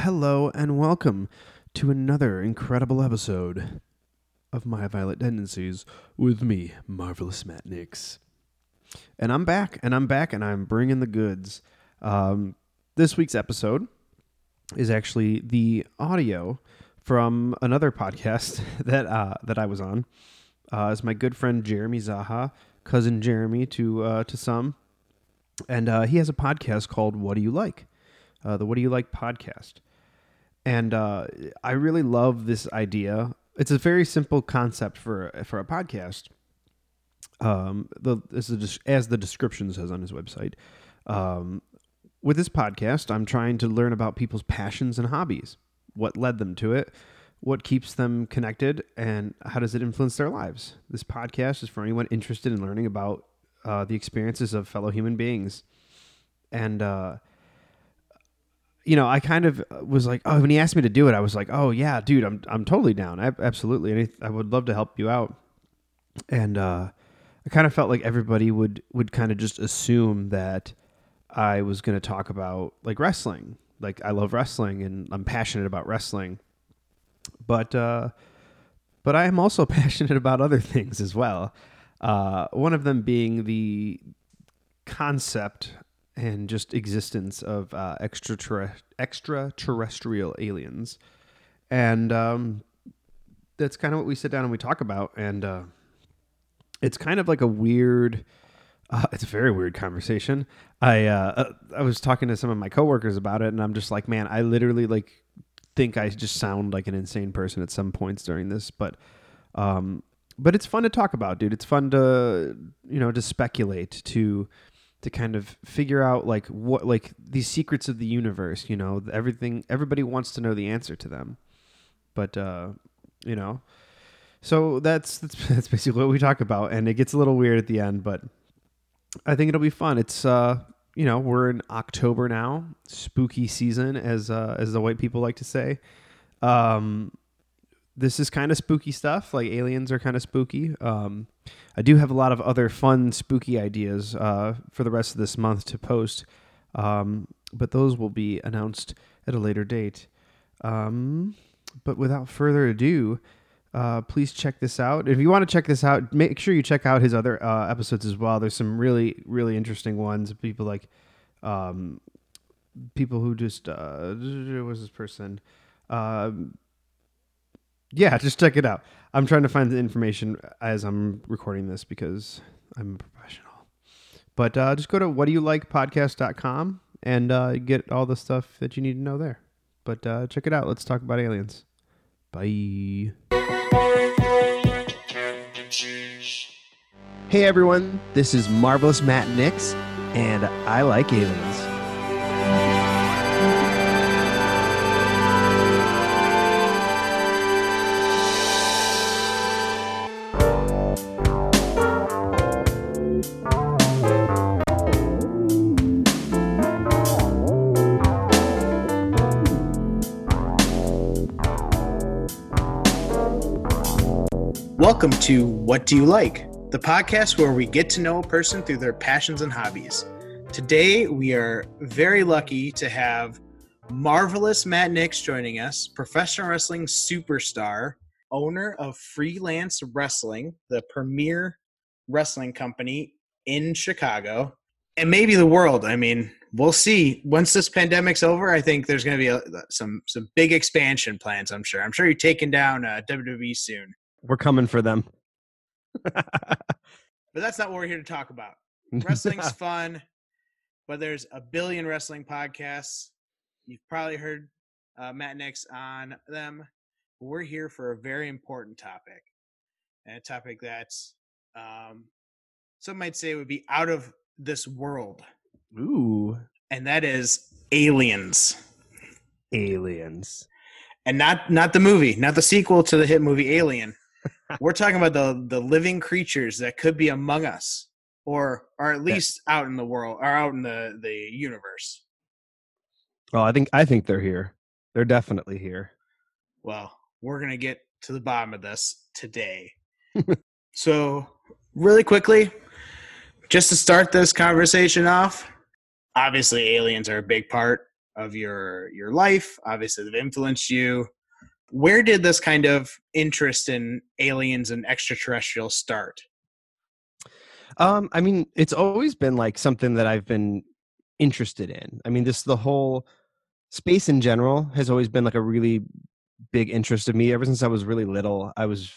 Hello, and welcome to another incredible episode of My Violet Tendencies with me, Marvelous Matt Nix. And I'm back, and I'm back, and I'm bringing the goods. Um, this week's episode is actually the audio from another podcast that uh, that I was on. Uh, my good friend Jeremy Zaha, cousin Jeremy to uh, to some, and uh, he has a podcast called "What Do You Like," uh, the "What Do You Like" podcast, and uh, I really love this idea. It's a very simple concept for for a podcast. Um, the as the description says on his website. Um, with this podcast, I'm trying to learn about people's passions and hobbies, what led them to it, what keeps them connected, and how does it influence their lives. This podcast is for anyone interested in learning about uh, the experiences of fellow human beings. And, uh, you know, I kind of was like, oh, when he asked me to do it, I was like, oh yeah, dude, I'm I'm totally down, I, absolutely, and I would love to help you out. And uh, I kind of felt like everybody would would kind of just assume that I was going to talk about like wrestling. Like I love wrestling and I'm passionate about wrestling. But uh but I am also passionate about other things as well. Uh one of them being the concept and just existence of uh extraterrest- extraterrestrial aliens. And um that's kind of what we sit down and we talk about and uh it's kind of like a weird uh, it's a very weird conversation. I uh, uh, I was talking to some of my coworkers about it, and I'm just like, man, I literally like think I just sound like an insane person at some points during this, but um, but it's fun to talk about, dude. It's fun to you know to speculate to to kind of figure out like what like these secrets of the universe. You know, everything everybody wants to know the answer to them, but uh, you know. So that's, that's that's basically what we talk about, and it gets a little weird at the end, but I think it'll be fun. It's uh, you know, we're in October now, spooky season, as uh, as the white people like to say. Um, this is kind of spooky stuff. Like aliens are kind of spooky. Um, I do have a lot of other fun spooky ideas uh, for the rest of this month to post, um, but those will be announced at a later date. Um, but without further ado, uh, please check this out. If you want to check this out, make sure you check out his other uh, episodes as well. There's some really, really interesting ones. People like, um, people who just uh, was this person? Yeah, just check it out. I'm trying to find the information as I'm recording this because I'm a professional. But uh, just go to what do you like podcast.com and uh, get all the stuff that you need to know there. But uh, check it out. Let's talk about aliens. Bye. Hey everyone, this is Marvelous Matt Nix, and I like aliens. Welcome to What Do You Like? The podcast where we get to know a person through their passions and hobbies. Today, we are very lucky to have marvelous Matt Nix joining us, professional wrestling superstar, owner of Freelance Wrestling, the premier wrestling company in Chicago, and maybe the world. I mean, we'll see. Once this pandemic's over, I think there's going to be a, some some big expansion plans. I'm sure. I'm sure you're taking down uh, WWE soon. We're coming for them. but that's not what we're here to talk about. Wrestling's fun, but there's a billion wrestling podcasts. You've probably heard uh, Matt Nix on them. We're here for a very important topic, and a topic that um, some might say would be out of this world. Ooh, and that is aliens. Aliens, and not not the movie, not the sequel to the hit movie Alien. We're talking about the the living creatures that could be among us, or are at least yeah. out in the world, or out in the the universe. Well, I think I think they're here. They're definitely here. Well, we're gonna get to the bottom of this today. so, really quickly, just to start this conversation off, obviously aliens are a big part of your your life. Obviously, they've influenced you. Where did this kind of interest in aliens and extraterrestrials start? Um, I mean, it's always been like something that I've been interested in. I mean, this the whole space in general has always been like a really big interest of me ever since I was really little. I was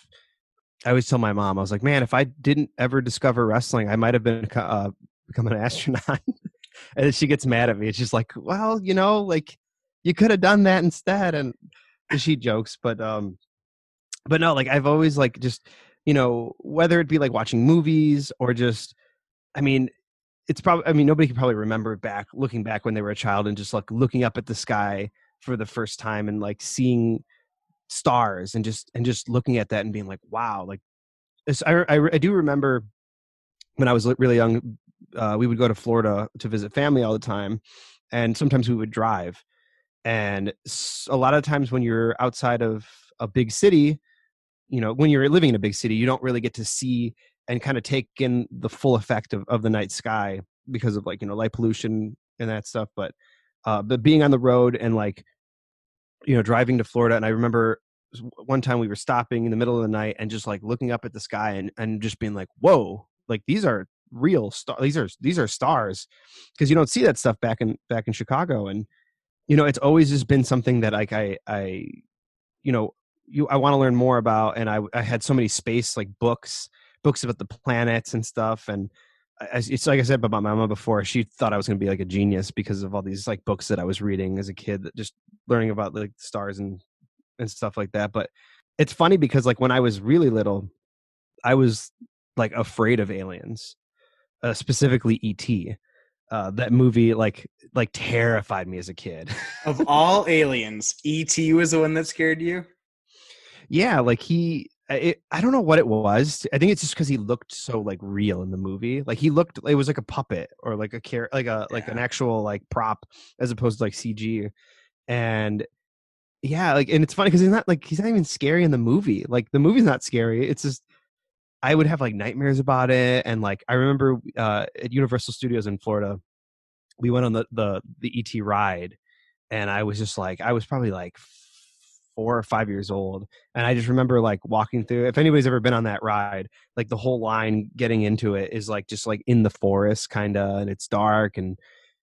I always tell my mom, I was like, man, if I didn't ever discover wrestling, I might have been uh, become an astronaut. and she gets mad at me. It's just like, well, you know, like you could have done that instead. And she jokes, but um, but no, like I've always like just you know whether it be like watching movies or just, I mean, it's probably I mean nobody can probably remember back looking back when they were a child and just like looking up at the sky for the first time and like seeing stars and just and just looking at that and being like wow like I, I, I do remember when I was really young uh, we would go to Florida to visit family all the time and sometimes we would drive and a lot of times when you're outside of a big city you know when you're living in a big city you don't really get to see and kind of take in the full effect of, of the night sky because of like you know light pollution and that stuff but uh but being on the road and like you know driving to florida and i remember one time we were stopping in the middle of the night and just like looking up at the sky and and just being like whoa like these are real stars these are these are stars because you don't see that stuff back in back in chicago and you know it's always just been something that like i i you know you i want to learn more about and i i had so many space like books books about the planets and stuff and it's like I said about my mama before. She thought I was going to be like a genius because of all these like books that I was reading as a kid, that just learning about like stars and and stuff like that. But it's funny because like when I was really little, I was like afraid of aliens, uh, specifically ET. Uh, that movie like like terrified me as a kid. of all aliens, ET was the one that scared you. Yeah, like he it, I don't know what it was. I think it's just because he looked so like real in the movie. Like he looked, it was like a puppet or like a care, like a like an actual like prop as opposed to like CG. And yeah, like, and it's funny because he's not like he's not even scary in the movie. Like the movie's not scary. It's just I would have like nightmares about it. And like I remember uh, at Universal Studios in Florida, we went on the the the ET ride, and I was just like I was probably like four or five years old and i just remember like walking through if anybody's ever been on that ride like the whole line getting into it is like just like in the forest kind of and it's dark and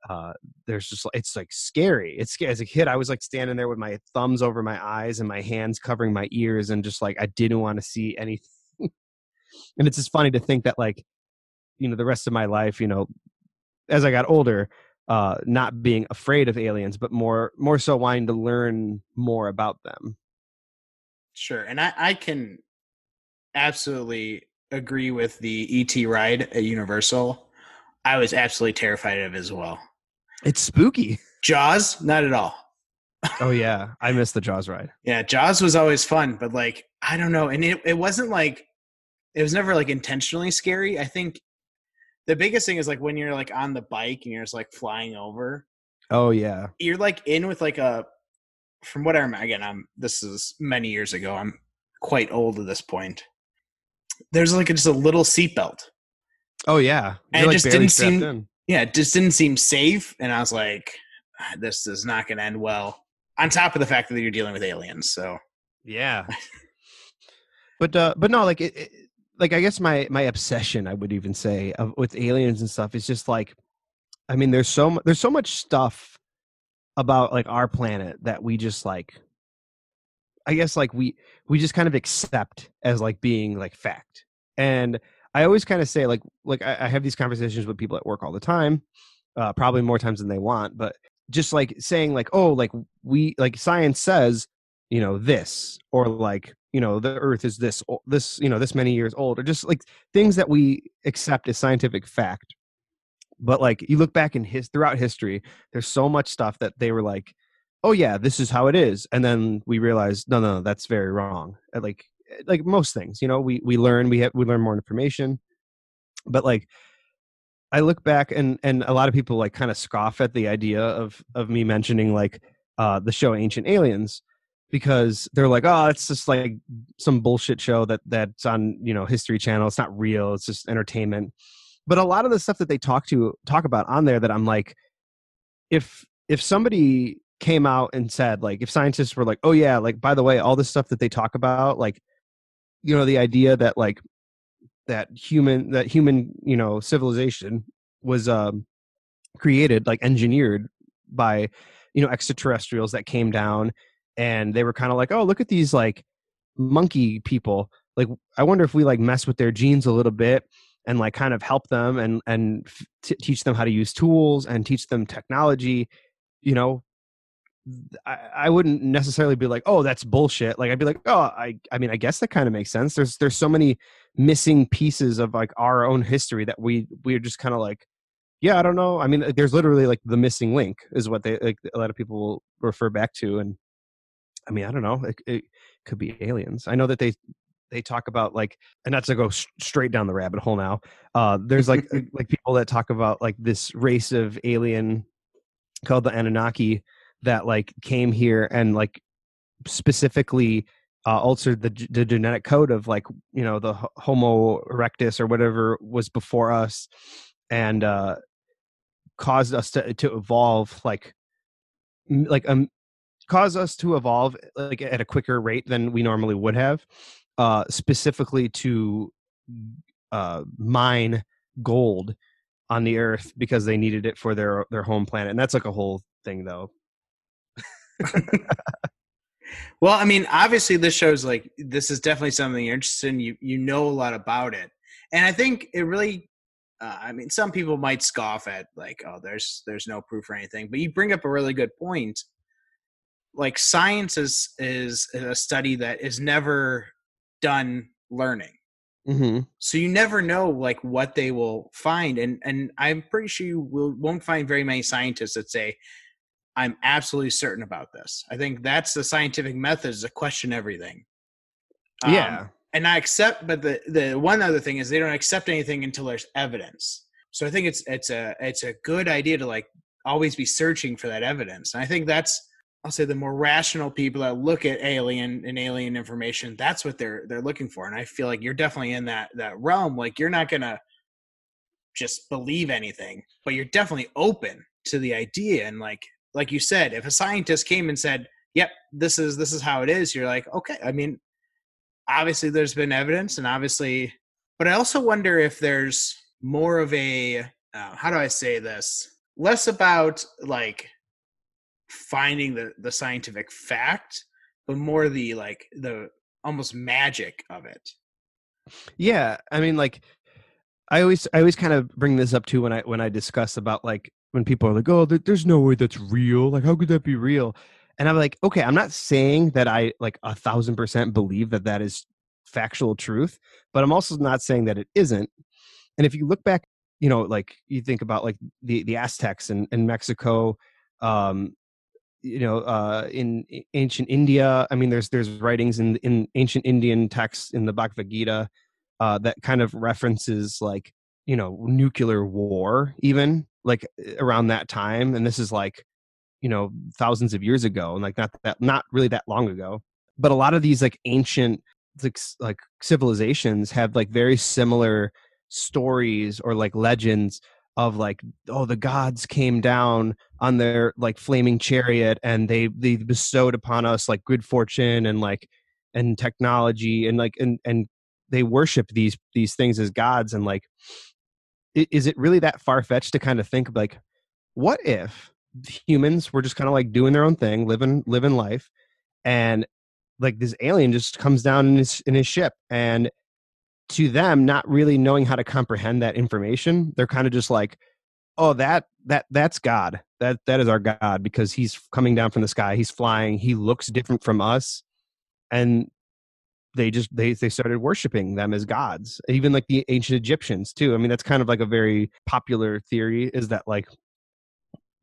uh there's just it's like scary it's as a kid i was like standing there with my thumbs over my eyes and my hands covering my ears and just like i didn't want to see anything and it's just funny to think that like you know the rest of my life you know as i got older uh, not being afraid of aliens, but more more so wanting to learn more about them. Sure, and I, I can absolutely agree with the ET ride at Universal. I was absolutely terrified of as well. It's spooky. Jaws, not at all. oh yeah, I missed the Jaws ride. Yeah, Jaws was always fun, but like I don't know, and it it wasn't like it was never like intentionally scary. I think the biggest thing is like when you're like on the bike and you're just like flying over. Oh yeah. You're like in with like a from what I remember again, I'm this is many years ago. I'm quite old at this point. There's like a, just a little seatbelt. Oh yeah. You're and it just didn't seem in. yeah, it just didn't seem safe. And I was like, ah, this is not gonna end well. On top of the fact that you're dealing with aliens, so yeah. but uh but no, like it, it like I guess my my obsession I would even say of, with aliens and stuff is just like I mean there's so there's so much stuff about like our planet that we just like I guess like we we just kind of accept as like being like fact. And I always kind of say like like I, I have these conversations with people at work all the time, uh, probably more times than they want, but just like saying like oh like we like science says you know this or like you know the earth is this this you know this many years old or just like things that we accept as scientific fact. But like you look back in his throughout history there's so much stuff that they were like oh yeah this is how it is and then we realize no no, no that's very wrong. Like like most things you know we we learn we have we learn more information. But like i look back and and a lot of people like kind of scoff at the idea of of me mentioning like uh the show ancient aliens because they're like, oh, it's just like some bullshit show that that's on you know History Channel. It's not real. It's just entertainment. But a lot of the stuff that they talk to talk about on there that I'm like, if if somebody came out and said like if scientists were like oh yeah like by the way all this stuff that they talk about like you know the idea that like that human that human you know civilization was um created like engineered by you know extraterrestrials that came down and they were kind of like oh look at these like monkey people. Like i wonder if we like mess with their genes a little bit and like kind of help them and and t- teach them how to use tools and teach them technology you know? I, I wouldn't necessarily be like oh that's bullshit. Like i'd be like oh i i mean i guess that kind of makes sense. There's there's so many missing pieces of like our own history that we we're just kind of like yeah i don't know. I mean uh, there's literally like the missing link is what they like a lot of people will refer back to and i mean i don't know it, it could be aliens. I know that they they talk about like and not to go sh- straight down the rabbit hole now uh there's like like people that talk about like this race of alien called the anunnaki that like came here and like specifically uh, altered the, the genetic code of like you know the homo erectus or whatever was before us and uh caused us to to evolve like like um caused us to evolve like at a quicker rate than we normally would have uh specifically to uh mine gold on the earth because they needed it for their their home planet and that's like a whole thing though well, I mean, obviously, this shows like this is definitely something you're interested in. You you know a lot about it, and I think it really. Uh, I mean, some people might scoff at like, oh, there's there's no proof or anything, but you bring up a really good point. Like science is is a study that is never done learning. Mm-hmm. So you never know like what they will find, and and I'm pretty sure you will won't find very many scientists that say, I'm absolutely certain about this. I think that's the scientific method is to question everything. Um, yeah. And I accept, but the the one other thing is they don't accept anything until there's evidence. So I think it's it's a it's a good idea to like always be searching for that evidence. And I think that's I'll say the more rational people that look at alien and alien information, that's what they're they're looking for. And I feel like you're definitely in that that realm. Like you're not gonna just believe anything, but you're definitely open to the idea and like like you said, if a scientist came and said, "Yep, this is this is how it is," you're like, "Okay." I mean, obviously there's been evidence, and obviously, but I also wonder if there's more of a uh, how do I say this? Less about like finding the the scientific fact, but more the like the almost magic of it. Yeah, I mean, like I always I always kind of bring this up too when I when I discuss about like when people are like, "Oh, there's no way that's real. Like, how could that be real?" And I'm like, okay, I'm not saying that I like a thousand percent believe that that is factual truth, but I'm also not saying that it isn't. And if you look back, you know, like you think about like the the Aztecs in, in Mexico, um, you know, uh, in ancient India. I mean, there's there's writings in in ancient Indian texts in the Bhagavad Gita uh, that kind of references like you know nuclear war even like around that time and this is like you know thousands of years ago and like not that not really that long ago but a lot of these like ancient like, like civilizations have like very similar stories or like legends of like oh the gods came down on their like flaming chariot and they they bestowed upon us like good fortune and like and technology and like and and they worship these these things as gods and like is it really that far fetched to kind of think of like, what if humans were just kind of like doing their own thing, living living life, and like this alien just comes down in his in his ship, and to them, not really knowing how to comprehend that information, they're kind of just like, oh, that that that's God. That that is our God because he's coming down from the sky. He's flying. He looks different from us, and they just they they started worshiping them as gods even like the ancient egyptians too i mean that's kind of like a very popular theory is that like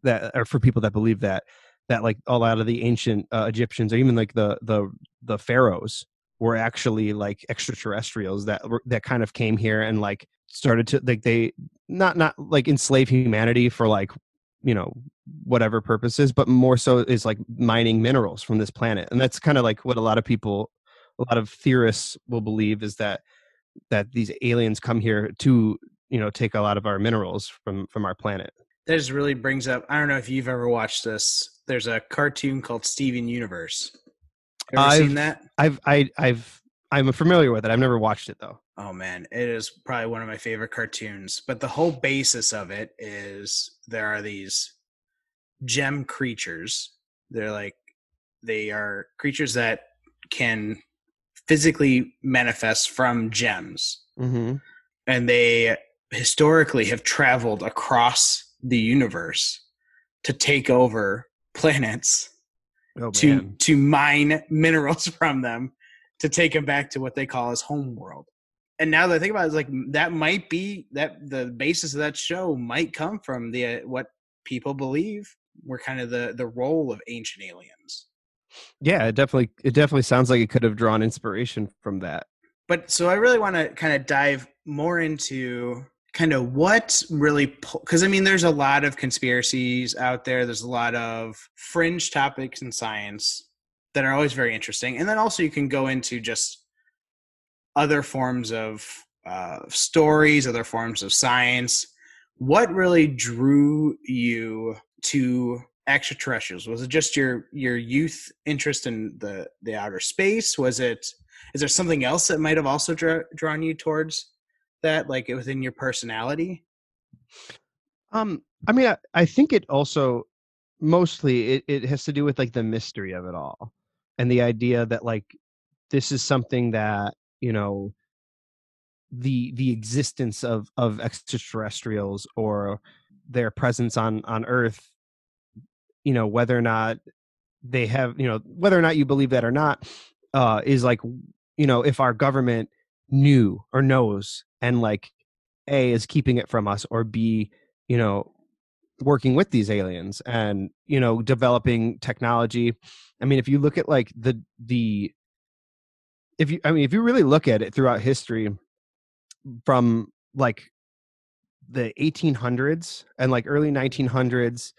that or for people that believe that that like a lot of the ancient uh, egyptians or even like the the the pharaohs were actually like extraterrestrials that that kind of came here and like started to like they not not like enslave humanity for like you know whatever purposes but more so is like mining minerals from this planet and that's kind of like what a lot of people a lot of theorists will believe is that that these aliens come here to you know take a lot of our minerals from from our planet that just really brings up. I don't know if you've ever watched this. There's a cartoon called Steven Universe. Ever I've- seen that? I've I I've I'm familiar with it. I've never watched it though. Oh man, it is probably one of my favorite cartoons. But the whole basis of it is there are these gem creatures. They're like they are creatures that can physically manifest from gems. Mm-hmm. And they historically have traveled across the universe to take over planets Oh to man. to mine minerals from them to take them back to what they call as home world. And now that I think about it, it's like that might be that the basis of that show might come from the uh, what people believe were kind of the the role of ancient aliens. Yeah, it definitely it definitely sounds like it could have drawn inspiration from that. But so I really want to kind of dive more into kind of what really because I mean there's a lot of conspiracies out there. There's a lot of fringe topics in science that are always very interesting, and then also you can go into just other forms of uh, stories, other forms of science. What really drew you to extraterrestrials? Was it just your your youth interest in the the outer space? Was it is there something else that might have also dra- drawn you towards that, like it within your personality? Um, I mean, I, I think it also mostly it, it has to do with like the mystery of it all, and the idea that like this is something that you know the the existence of of extraterrestrials or their presence on on Earth, you know, whether or not they have, you know, whether or not you believe that or not, uh, is like, you know, if our government knew or knows and like a is keeping it from us or b you know working with these aliens and you know developing technology. I mean if you look at like the the if you i mean if you really look at it throughout history from like the 1800s and like early 1900s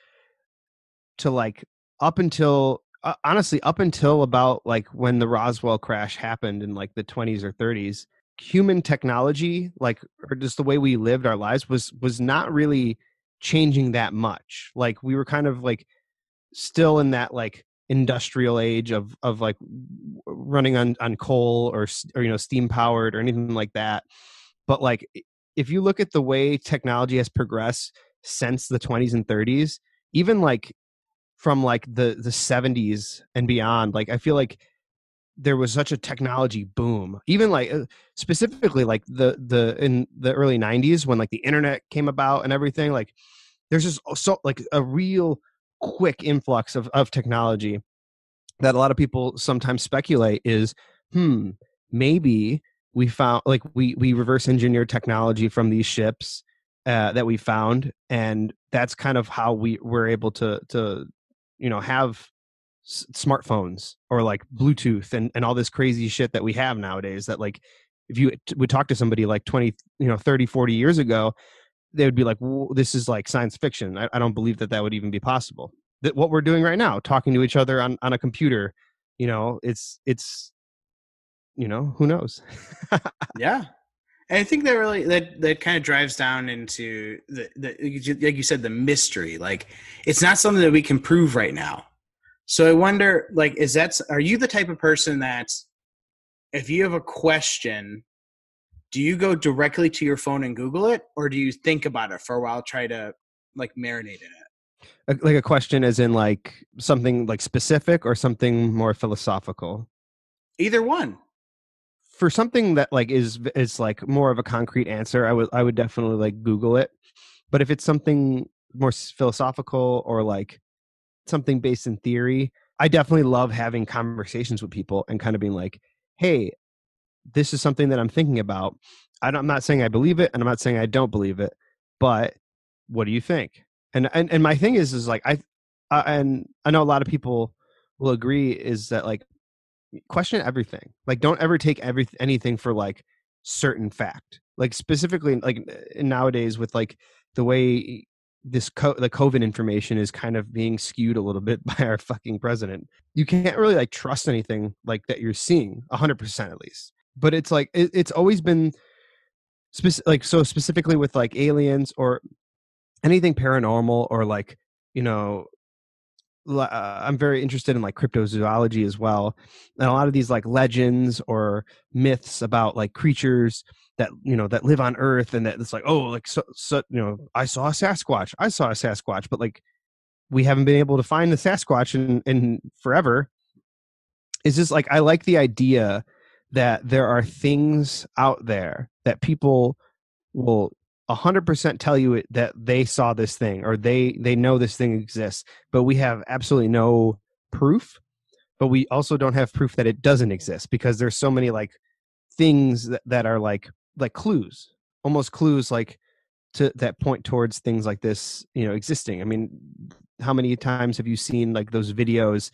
to like up until uh, honestly up until about like when the Roswell crash happened in like the 20s or 30s human technology like or just the way we lived our lives was was not really changing that much. Like we were kind of like still in that like industrial age of of like running on on coal or or you know steam powered or anything like that. But like if you look at the way technology has progressed since the 20s and 30s even like from like the the 70s and beyond like i feel like there was such a technology boom even like uh, specifically like the the in the early 90s when like the internet came about and everything like there's just so like a real quick influx of of technology that a lot of people sometimes speculate is hmm maybe we found like we we reverse engineered technology from these ships uh, that we found and that's kind of how we were able to to you know have smartphones or like bluetooth and, and all this crazy shit that we have nowadays that like if you would talk to somebody like 20 you know 30 40 years ago they would be like this is like science fiction. I, I don't believe that that would even be possible. That what we're doing right now talking to each other on, on a computer you know it's it's you know who knows? Yeah. And i think that really that that kind of drives down into the, the like you said the mystery. Like it's not something that we can prove right now so i wonder like is that are you the type of person that if you have a question do you go directly to your phone and google it or do you think about it for a while try to like marinate in it? Like a question as in like something like specific or something more philosophical? Either one. For something that like is is like more of a concrete answer i would i would definitely like google it. But if it's something more philosophical or like something based in theory i definitely love having conversations with people and kind of being like hey this is something that i'm thinking about. I'm not saying i believe it and i'm not saying i don't believe it but what do you think? And and, and my thing is is like i and i know a lot of people will agree is that like question everything. Like don't ever take every anything for like certain fact. Like specifically like nowadays with like the way this co- the covid information is kind of being skewed a little bit by our fucking president. You can't really like trust anything like that you're seeing 100% at least. But it's like it, it's always been spec- like so specifically with like aliens or anything paranormal or like you know uh, i'm very interested in like cryptozoology as well. And a lot of these like legends or myths about like creatures that you know that live on earth and that it's like oh like so, so you know i saw a sasquatch i saw a sasquatch but like we haven't been able to find the sasquatch in, in forever. Is just like i like the idea that there are things out there that people will 100% tell you that they saw this thing or they they know this thing exists but we have absolutely no proof but we also don't have proof that it doesn't exist because there's so many like things that, that are like like clues almost clues like to that point towards things like this you know existing. I mean how many times have you seen like those videos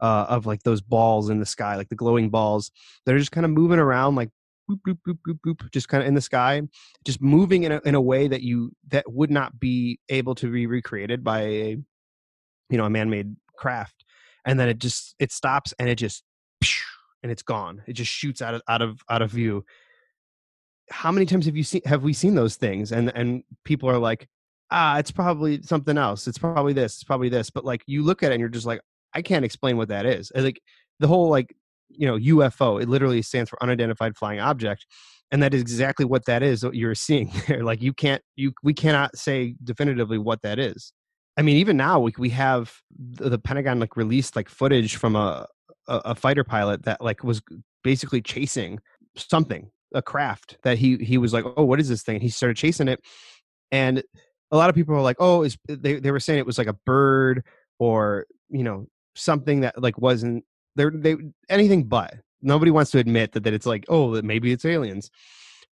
uh, of like those balls in the sky like the glowing balls? That are just kind of moving around like boop boop boop boop boop just kind of in the sky just moving in a, in a way that you that would not be able to be recreated by a you know a man-made craft. And then it just it stops and it just and it's gone. It just shoots out of out of out of view how many times have you seen have we seen those things? And and people are like ah it's probably something else. It's probably this it's probably this. But like you look at it and you're just like i can't explain what that is. Like the whole like you know ufo it literally stands for unidentified flying object and that is exactly what that is what you're seeing there. Like you can't you we cannot say definitively what that is. I mean even now we, we have the, the pentagon like released like footage from a, a a fighter pilot that like was basically chasing something a craft that he he was like, oh, what is this thing? And he started chasing it, and a lot of people were like, oh, is they they were saying it was like a bird or you know something that like wasn't there they anything but. Nobody wants to admit that that it's like oh that maybe it's aliens.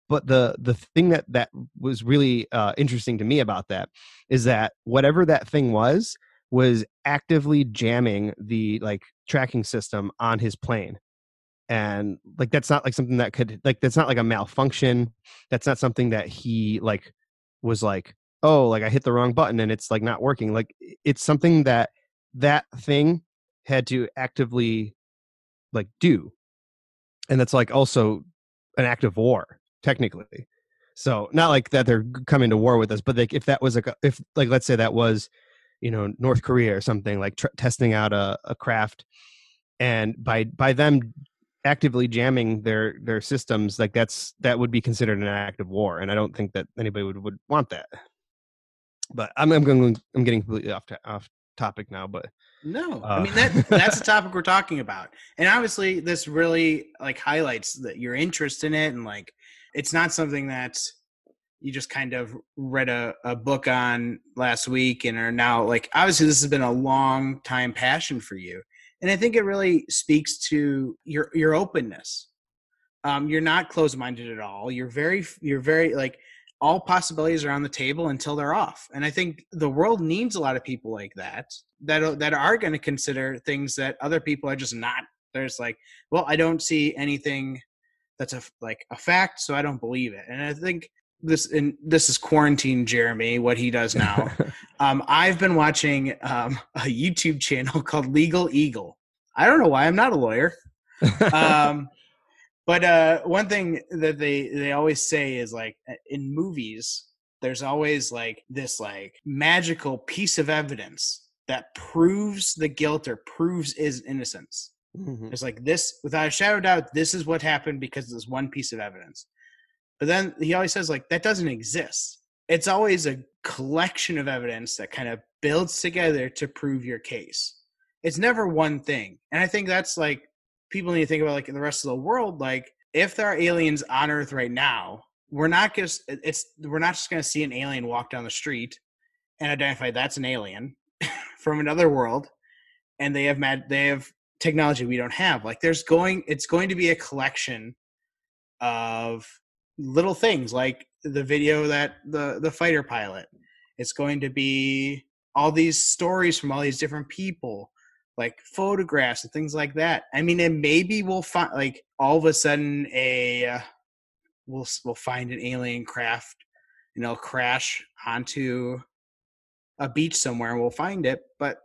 But the the thing that that was really uh, interesting to me about that is that whatever that thing was was actively jamming the like tracking system on his plane and like that's not like something that could like that's not like a malfunction. That's not something that he like was like oh like i hit the wrong button and it's like not working. Like it's something that that thing had to actively like do. And that's like also an act of war technically. So not like that they're coming to war with us but like if that was like if like let's say that was you know north korea or something like tr- testing out a, a craft and by by them actively jamming their their systems like that's that would be considered an act of war and i don't think that anybody would would want that. But i'm i'm going i'm getting completely off to, off topic now but no Uh, i mean that that's the topic we're talking about and obviously this really like highlights that your interest in it and like it's not something that you just kind of read a, a book on last week and are now like obviously this has been a long time passion for you and I think it really speaks to your your openness. Um, you're not closed minded at all. You're very you're very like all possibilities are on the table until they're off. And I think the world needs a lot of people like that that that are going to consider things that other people are just not. There's like, well, I don't see anything that's a like a fact, so I don't believe it. And I think this and this is quarantine Jeremy, what he does now. um, I've been watching um, a YouTube channel called Legal Eagle. I don't know why I'm not a lawyer. Um, but uh, one thing that they they always say is like in movies, there's always like this like magical piece of evidence that proves the guilt or proves his innocence. Mhm. It's like this, without a shadow of doubt, this is what happened because this one piece of evidence. But then he always says, like, that doesn't exist. It's always a collection of evidence that kind of builds together to prove your case. It's never one thing. And I think that's like people need to think about like in the rest of the world, like if there are aliens on Earth right now, we're not just it's we're not just gonna see an alien walk down the street and identify that's an alien from another world and they have mad they have technology we don't have. Like there's going it's going to be a collection of little things like the video that the the fighter pilot. It's going to be all these stories from all these different people, like photographs and things like that. I mean, and maybe we'll find like all of a sudden a uh, we'll we'll find an alien craft and it'll crash onto a beach somewhere and we'll find it. But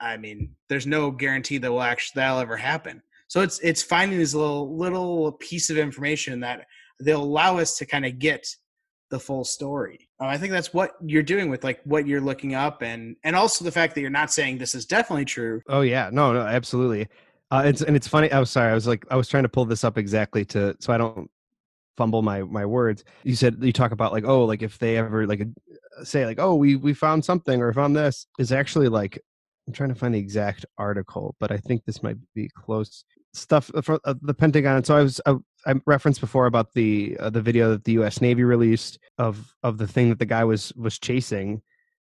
I mean, there's no guarantee that will actually that'll ever happen. So it's it's finding this little little piece of information that they'll allow us to kind of get the full story. Uh, I think that's what you're doing with like what you're looking up, and and also the fact that you're not saying this is definitely true. Oh yeah, no, no, absolutely. Uh, it's and it's funny. I was sorry. I was like, I was trying to pull this up exactly to so I don't fumble my my words. You said you talk about like, oh, like if they ever like say like, oh, we we found something or found this is actually like I'm trying to find the exact article, but I think this might be close stuff from uh, the Pentagon. So I was I, I referenced before about the uh, the video that the U.S. Navy released of of the thing that the guy was was chasing,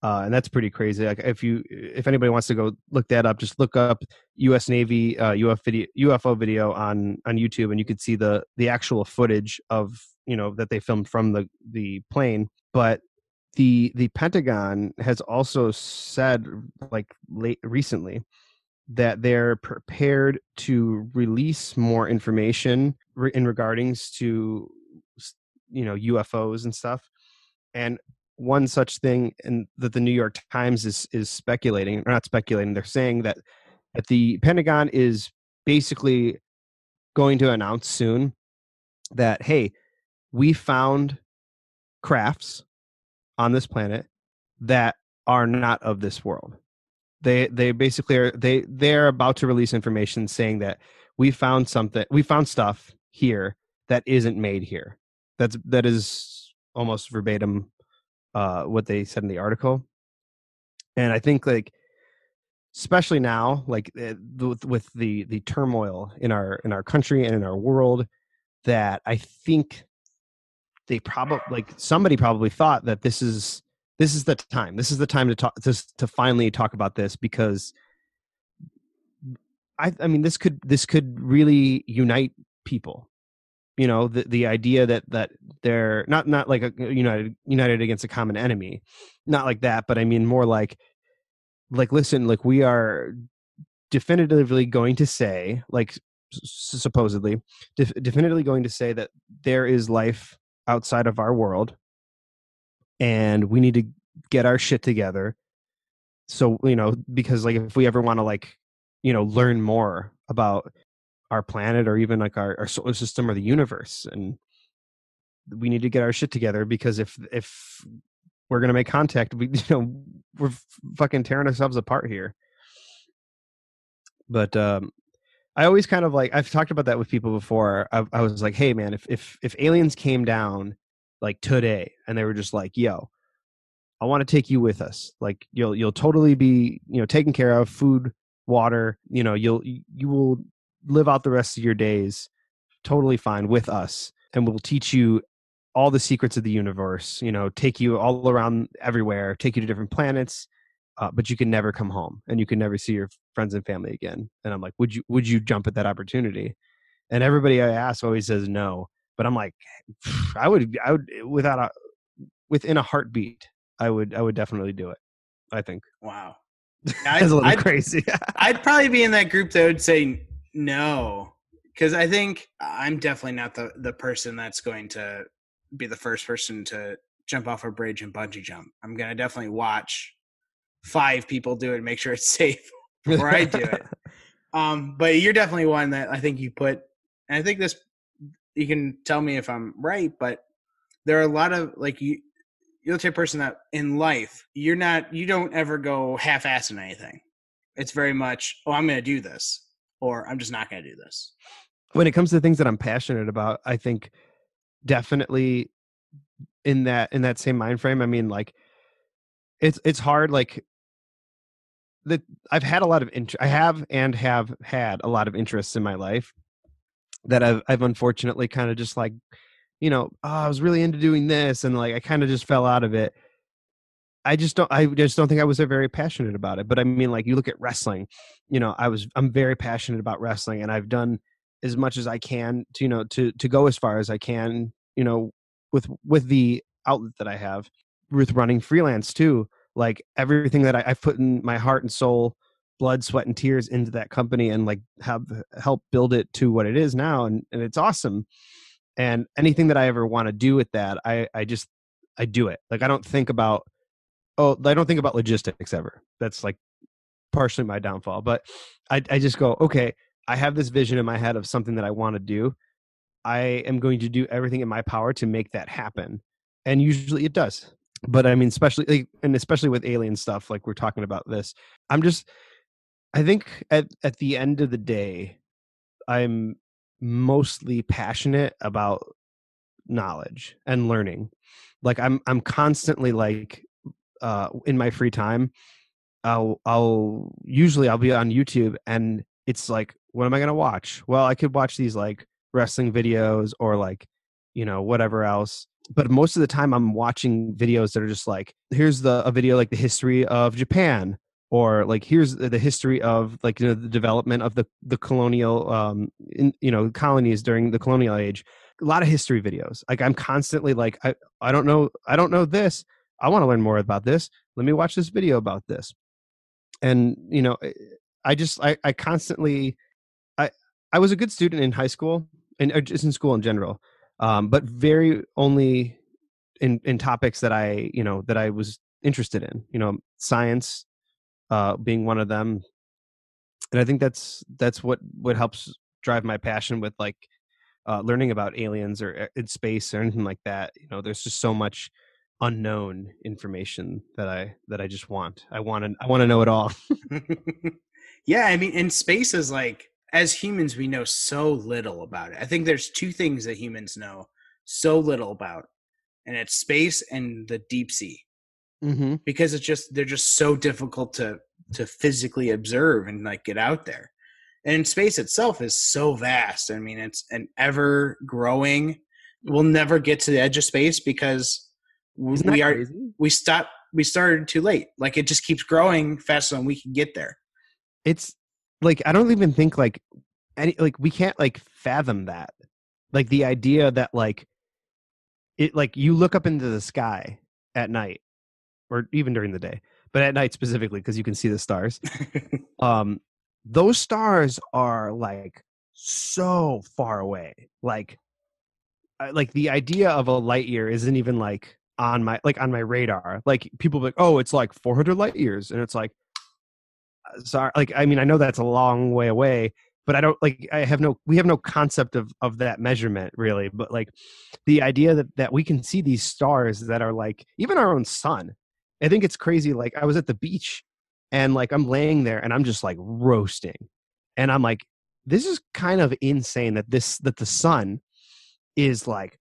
uh, and that's pretty crazy. Like if you if anybody wants to go look that up, just look up U.S. Navy uh, UFO video UFO video on on YouTube, and you could see the the actual footage of you know that they filmed from the the plane. But the the Pentagon has also said like late recently that they're prepared to release more information in regardings to you know UFOs and stuff. And one such thing and that the New York Times is is speculating or not speculating they're saying that that the Pentagon is basically going to announce soon that hey we found crafts on this planet that are not of this world they they basically are they they're about to release information saying that we found something we found stuff here that isn't made here. That's that is almost verbatim uh what they said in the article. And i think like especially now like eh, with, with the the turmoil in our in our country and in our world that i think they probably like somebody probably thought that this is this is the time. This is the time to talk to, to finally talk about this because I I mean this could this could really unite people. You know, the the idea that that they're not not like a united united against a common enemy. Not like that, but I mean more like like listen, like we are definitively going to say like supposedly def- definitively going to say that there is life outside of our world and we need to get our shit together. So you know because like if we ever want to like you know learn more about our planet or even like our, our solar system or the universe and we need to get our shit together because if if we're gonna make contact we you know we're fucking tearing ourselves apart here. But um i always kind of like i've talked about that with people before. I, I was like hey man if if if aliens came down like today and they were just like yo i want to take you with us. Like you'll you'll totally be you know taken care of food water you know you'll you will live out the rest of your days totally fine with us and we'll teach you all the secrets of the universe you know take you all around everywhere take you to different planets uh, but you can never come home and you can never see your friends and family again. And i'm like would you would you jump at that opportunity? And everybody i ask always says no but I'm like, I would, I would, without a, within a heartbeat, I would, I would definitely do it. I think. Wow. That's a little I'd, crazy. I'd probably be in that group that would say no, because I think I'm definitely not the the person that's going to be the first person to jump off a bridge and bungee jump. I'm gonna definitely watch five people do it and make sure it's safe before I do it. Um, but you're definitely one that I think you put, and I think this you can tell me if I'm right, but there are a lot of like you you're the type person that in life you're not you don't ever go half ass in anything. It's very much, oh, I'm gonna do this or I'm just not gonna do this. When it comes to things that I'm passionate about, I think definitely in that in that same mind frame, I mean like it's it's hard like that I've had a lot of interest I have and have had a lot of interests in my life that I've I've unfortunately kind of just like, you know, oh, I was really into doing this and like I kind of just fell out of it. I just don't I just don't think I was very passionate about it. But I mean like you look at wrestling, you know, I was I'm very passionate about wrestling and I've done as much as I can to you know to to go as far as I can, you know, with with the outlet that I have with running freelance too. Like everything that I, I've put in my heart and soul blood sweat and tears into that company and like have help build it to what it is now and, and it's awesome. And anything that i ever want to do with that i i just i do it. Like i don't think about oh i don't think about logistics ever. That's like partially my downfall but i i just go okay i have this vision in my head of something that i want to do. I am going to do everything in my power to make that happen. And usually it does. But i mean especially like, and especially with alien stuff like we're talking about this i'm just i think at at the end of the day i'm mostly passionate about knowledge and learning. Like i'm i'm constantly like uh in my free time i'll i'll usually i'll be on youtube and it's like what am i going to watch? Well i could watch these like wrestling videos or like you know whatever else but most of the time i'm watching videos that are just like here's the a video like the history of japan or like here's the history of like you know the development of the the colonial um in, you know colonies during the colonial age. A lot of history videos. Like i'm constantly like i i don't know i don't know this. I want to learn more about this. Let me watch this video about this. And you know i just i i constantly i i was a good student in high school and just in school in general um but very only in in topics that i you know that i was interested in you know science uh being one of them. And i think that's that's what what helps drive my passion with like uh, learning about aliens or uh, in space or anything like that you know there's just so much unknown information that i that i just want. I want to i want to know it all. Yeah, I mean, in space is like as humans we know so little about it. I think there's two things that humans know so little about, and it's space and the deep sea mm-hmm. because it's just they're just so difficult to to physically observe and like get out there. And space itself is so vast. I mean, it's an ever growing. We'll never get to the edge of space because we, Isn't we are crazy? we stopped we started too late. Like it just keeps growing faster than we can get there. it's like i don't even think like any like we can't like fathom that like the idea that like it like you look up into the sky at night or even during the day but at night specifically because you can see the stars. Um those stars are like so far away like like the idea of a light year isn't even like on my like on my radar. Like people be like oh it's like 400 light years and it's like uh, sorry like i mean i know that's a long way away but i don't like i have no we have no concept of of that measurement really but like the idea that that we can see these stars that are like even our own sun i think it's crazy like i was at the beach and like i'm laying there and i'm just like roasting and i'm like this is kind of insane that this that the sun is like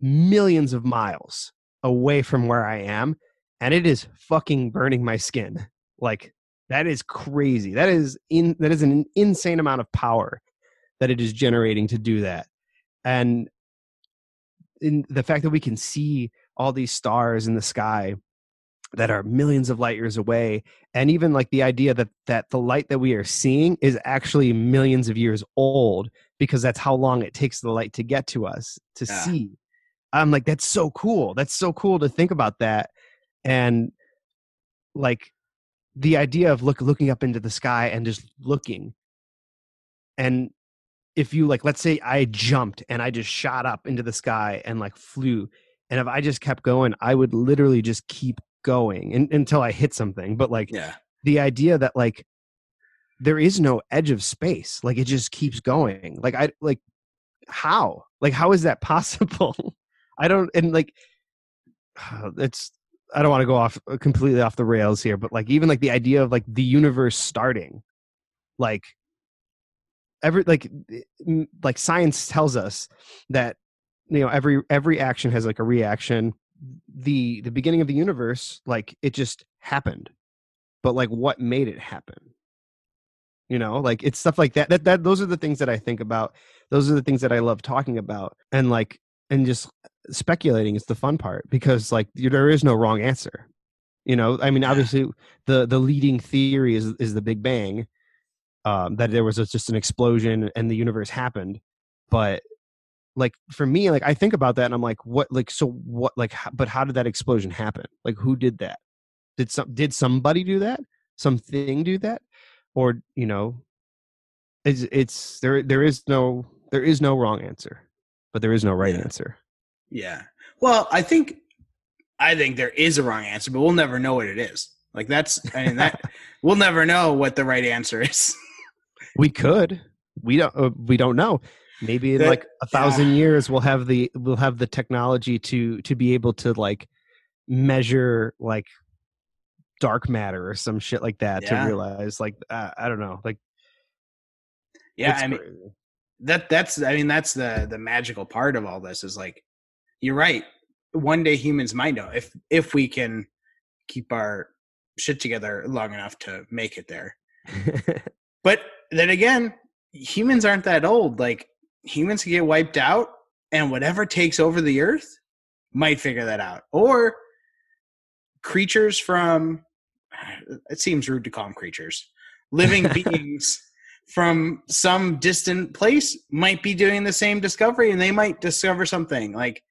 millions of miles away from where i am and it is fucking burning my skin like that is crazy that is in that is an insane amount of power that it is generating to do that and in the fact that we can see all these stars in the sky that are millions of light years away and even like the idea that that the light that we are seeing is actually millions of years old because that's how long it takes the light to get to us to Yeah. see. I'm like that's so cool. That's so cool to think about that. And like the idea of look looking up into the sky and just looking. And if you like let's say i jumped and i just shot up into the sky and like flew and if i just kept going i would literally just keep going in, until i hit something but like Yeah. the idea that like there is no edge of space like it just keeps going like i like how like how is that possible i don't and like it's i don't want to go off uh, completely off the rails here but like even like the idea of like the universe starting like every like mm, like science tells us that you know every every action has like a reaction the the beginning of the universe like it just happened. But like what made it happen? You know like it's stuff like that that that those are the things that i think about. Those are the things that i love talking about and like and just speculating is the fun part because like there is no wrong answer. You know i mean obviously the the leading theory is is the big bang um that there was just an explosion and the universe happened but like for me like i think about that and i'm like what like so what like but how did that explosion happen like who did that did some did somebody do that something do that or you know it's it's there there is no there is no wrong answer but there is no right Yeah. answer Yeah. Well, I think I think there is a wrong answer, but we'll never know what it is. Like that's I mean that we'll never know what the right answer is. we could we don't uh, we don't know maybe in That- like a thousand years we'll have the we'll have the technology to to be able to like measure like dark matter or some shit like that Yeah. to realize like uh, I don't know like Yeah, I mean crazy. that that's I mean that's the the magical part of all this is like you're right. One day humans might know if if we can keep our shit together long enough to make it there. But then again, humans aren't that old. Like humans can get wiped out, and whatever takes over the earth might figure that out. Or creatures from it seems rude to call them creatures. Living beings from some distant place might be doing the same discovery and they might discover something. Like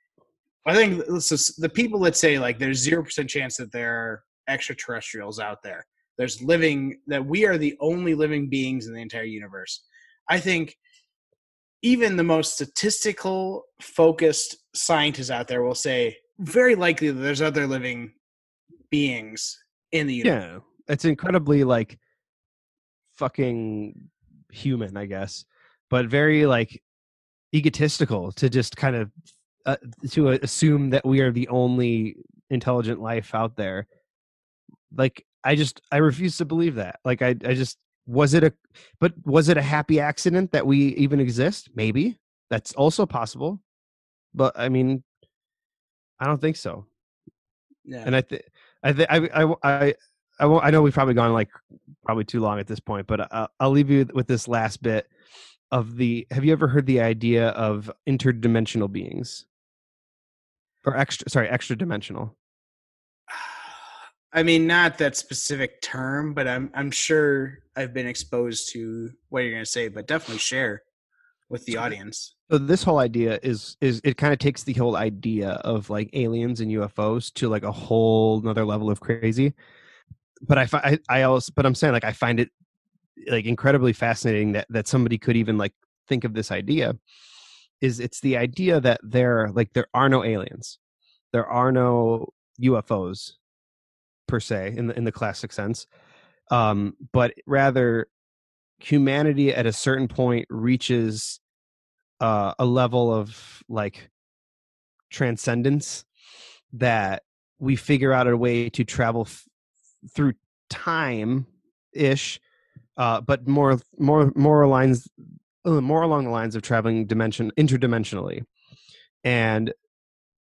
I think the people that say like there's zero percent chance that there are extraterrestrials out there. There's living that we are the only living beings in the entire universe. I think even the most statistical focused scientists out there will say very likely that there's other living beings in the universe. yeah it's incredibly like fucking human i guess but very like egotistical to just kind of uh, to assume that we are the only intelligent life out there like i just i refuse to believe that like i i just was it a but was it a happy accident that we even exist maybe that's also possible but i mean i don't think so Yeah. and I think I think I I I I, won't, I know we've probably gone like probably too long at this point, but I'll, I'll leave you with this last bit of the. Have you ever heard the idea of interdimensional beings or extra? Sorry, extra dimensional. I mean, not that specific term, but I'm I'm sure I've been exposed to what you're going to say, but definitely share with the audience. So this whole idea is is it kind of takes the whole idea of like aliens and UFOs to like a whole another level of crazy. But I I, I also but I'm saying like I find it like incredibly fascinating that that somebody could even like think of this idea is it's the idea that there like there are no aliens. There are no UFOs per se in the in the classic sense. Um but rather humanity at a certain point reaches uh, a level of like transcendence that we figure out a way to travel f- through time ish uh, but more more more lines uh, more along the lines of traveling dimension interdimensionally and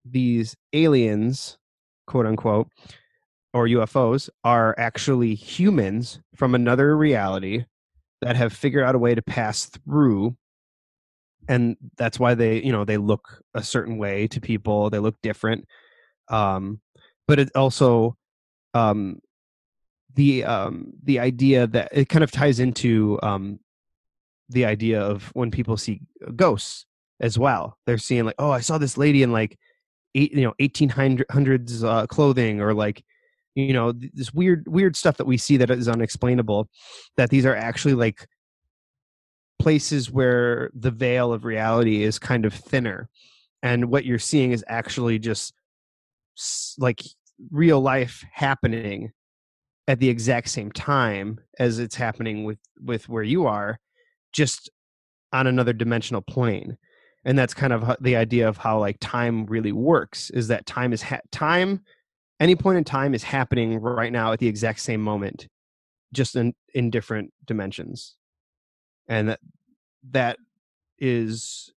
these aliens quote unquote or UFOs are actually humans from another reality that have figured out a way to pass through. And that's why they you know they look a certain way to people. They look different. Um but it also um the um the idea that it kind of ties into um the idea of when people see ghosts as well. They're seeing like oh i saw this lady in like eight you know 1800s uh, clothing or like you know this weird weird stuff that we see that is unexplainable that these are actually like places where the veil of reality is kind of thinner. And what you're seeing is actually just like real life happening at the exact same time as it's happening with with where you are just on another dimensional plane. And that's kind of the idea of how like time really works is that time is ha- time any point in time is happening right now at the exact same moment just in in different dimensions and that that is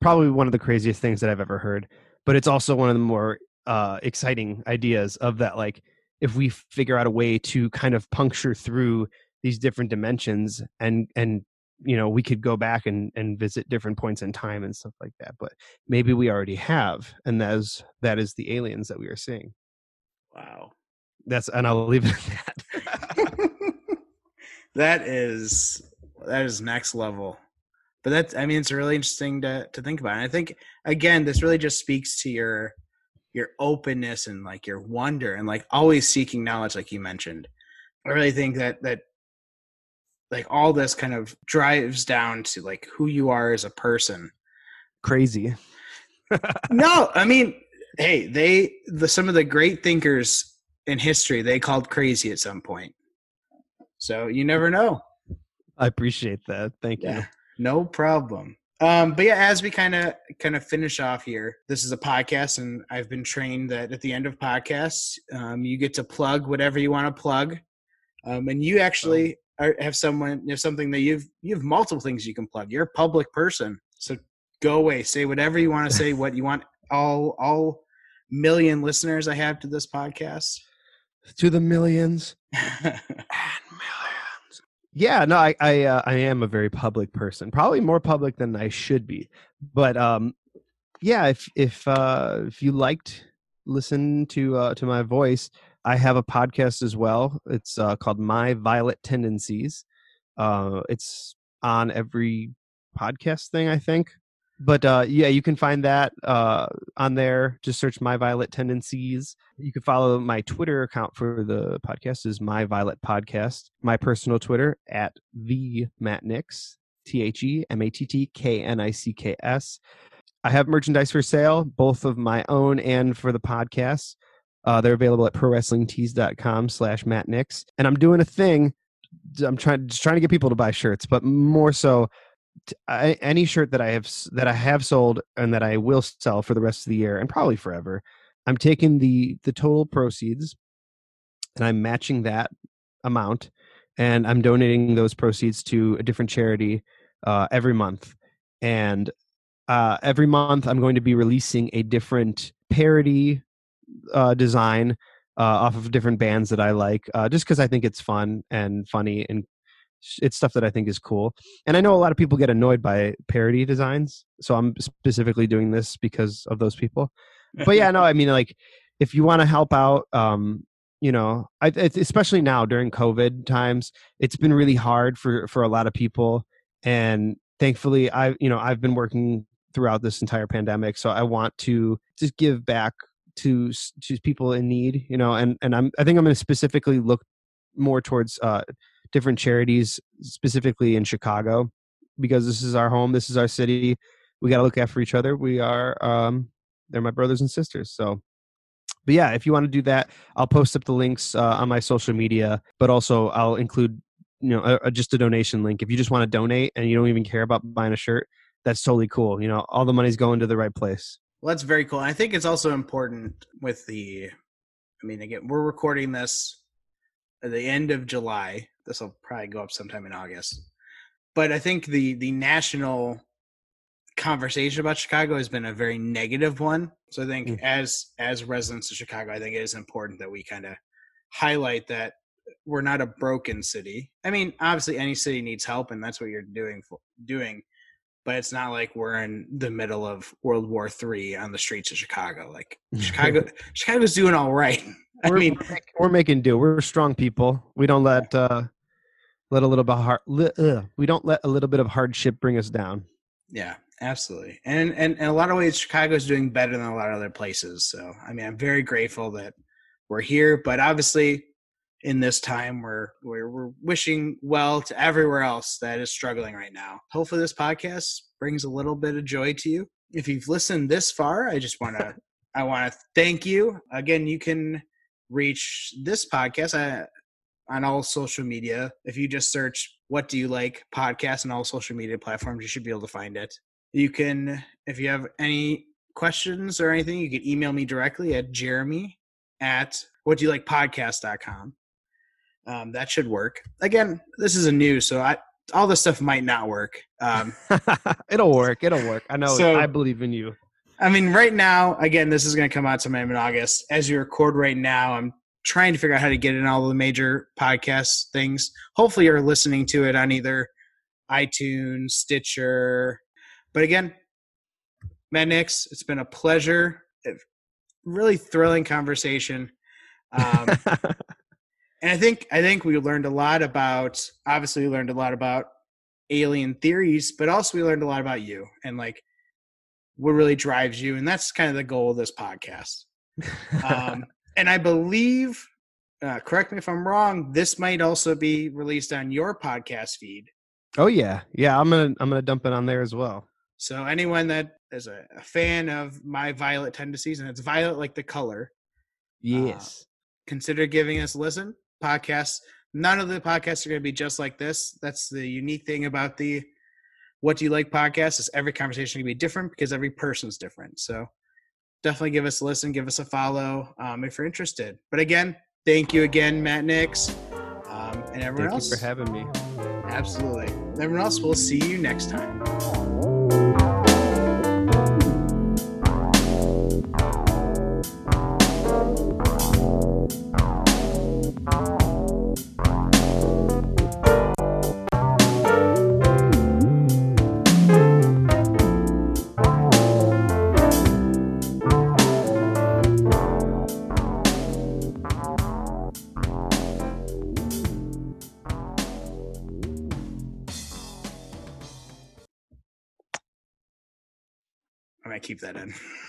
probably one of the craziest things that I've ever heard. But it's also one of the more uh, exciting ideas of that. Like, if we figure out a way to kind of puncture through these different dimensions, and and you know, we could go back and and visit different points in time and stuff like that. But maybe we already have, and that is that is the aliens that we are seeing. Wow. That's and I'll leave it at that. that is that is next level. But that's I mean it's really interesting to to think about. And I think again this really just speaks to your your openness and like your wonder and like always seeking knowledge like you mentioned. I really think that that like all this kind of drives down to like who you are as a person. Crazy. no, I mean, hey, they the some of the great thinkers in history they called crazy at some point. So you never know. I appreciate that. Thank you. No problem. Um, but yeah, as we kind of kind of finish off here, this is a podcast, and I've been trained that at the end of podcasts, um, you get to plug whatever you want to plug. Um, and you actually are, have someone you have something that you've you have multiple things you can plug. You're a public person, so go away, say whatever you want to say, what you want. All all million listeners I have to this podcast. To the millions and millions. Yeah, no, I I, uh, I am a very public person. Probably more public than I should be. But um, yeah, if if uh, if you liked listen to uh, to my voice, I have a podcast as well. It's uh, called My Violet Tendencies. Uh, it's on every podcast thing, I think. But uh, yeah, you can find that uh, on there. Just search My Violet Tendencies. You can follow my Twitter account for the podcast is My Violet Podcast. My personal Twitter at the Matt Knicks, T H E M A T T K N I C K S. I have merchandise for sale, both of my own and for the podcast. Uh, they're available at prowrestlingtees.com slash Matt Knicks. And I'm doing a thing. I'm trying just trying to get people to buy shirts, but more so I, any shirt that I have that I have sold and that I will sell for the rest of the year and probably forever. I'm taking the the total proceeds and I'm matching that amount and I'm donating those proceeds to a different charity uh, every month. And uh, every month I'm going to be releasing a different parody uh, design uh, off of different bands that I like, uh, just because I think it's fun and funny and it's stuff that I think is cool. And I know a lot of people get annoyed by parody designs, so I'm specifically doing this because of those people. But yeah, no, I mean, like if you want to help out, um, you know, I, it's, especially now during COVID times, it's been really hard for for a lot of people. And thankfully, I, you know, I've been working throughout this entire pandemic, so I want to just give back to to people in need, you know, and and I'm I think I'm going to specifically look more towards uh different charities specifically in Chicago because this is our home, this is our city. We got to look after each other. We are um they're my brothers and sisters. So but yeah, if you want to do that, I'll post up the links uh, on my social media, but also I'll include you know a, a- just a donation link if you just want to donate and you don't even care about buying a shirt. That's totally cool. You know, all the money's going to the right place. Well, that's very cool. I think it's also important with the. I mean, again, we're recording this at the end of July. This will probably go up sometime in August. But I think the the national conversation about Chicago has been a very negative one. So I think Mm. as as residents of Chicago, I think it is important that we kind of highlight that we're not a broken city. I mean, obviously any city needs help and that's what you're doing for, doing but it's not like we're in the middle of World War Three on the streets of Chicago. Like Chicago, Chicago's doing all right. I we're, mean, we're we're making do. We're strong people. We don't let uh, let a little bit hard. Ugh, we don't let a little bit of hardship bring us down. yeah, absolutely. And and in a lot of ways, Chicago's doing better than a lot of other places. So I mean, I'm very grateful that we're here. But obviously, in this time, we're we're, we're wishing well to everywhere else that is struggling right now. Hopefully, this podcast brings a little bit of joy to you. If you've listened this far, I just want to I want to thank you again. You can reach this podcast uh, on all social media. If you just search "What Do You Like" podcast on all social media platforms, you should be able to find it. You can, if you have any questions or anything, you can email me directly at Jeremy at what do you like podcast.com. Um, that should work. Again, this is a new, so I all this stuff might not work. Um, it'll work. It'll work. I know. So- I believe in you. I mean, right now, again, this is going to come out sometime in August. As you record right now, I'm trying to figure out how to get in all the major podcast things. Hopefully, you're listening to it on either iTunes, Stitcher. But again, Matt Knicks, it's been a pleasure. Really thrilling conversation. Um, and I think I think we learned a lot about. Obviously, we learned a lot about alien theories, but also we learned a lot about you and like what really drives you, and that's kind of the goal of this podcast. Um, and I believe, uh, correct me if I'm wrong, this might also be released on your podcast feed. oh yeah, yeah. I'm gonna I'm gonna dump it on there as well. So anyone that is a, a fan of my violet tendencies, and it's violet like the color, Yes. consider giving us a listen. Podcasts. None of the podcasts are going to be just like this. That's the unique thing about the What Do You Like podcast is every conversation can be different because every person's different. So definitely give us a listen, give us a follow um, if you're interested. But again, thank you again, Matt Knicks, um, and everyone Thank else. you for having me. Absolutely. Everyone else, we'll see you next time. Keep that in.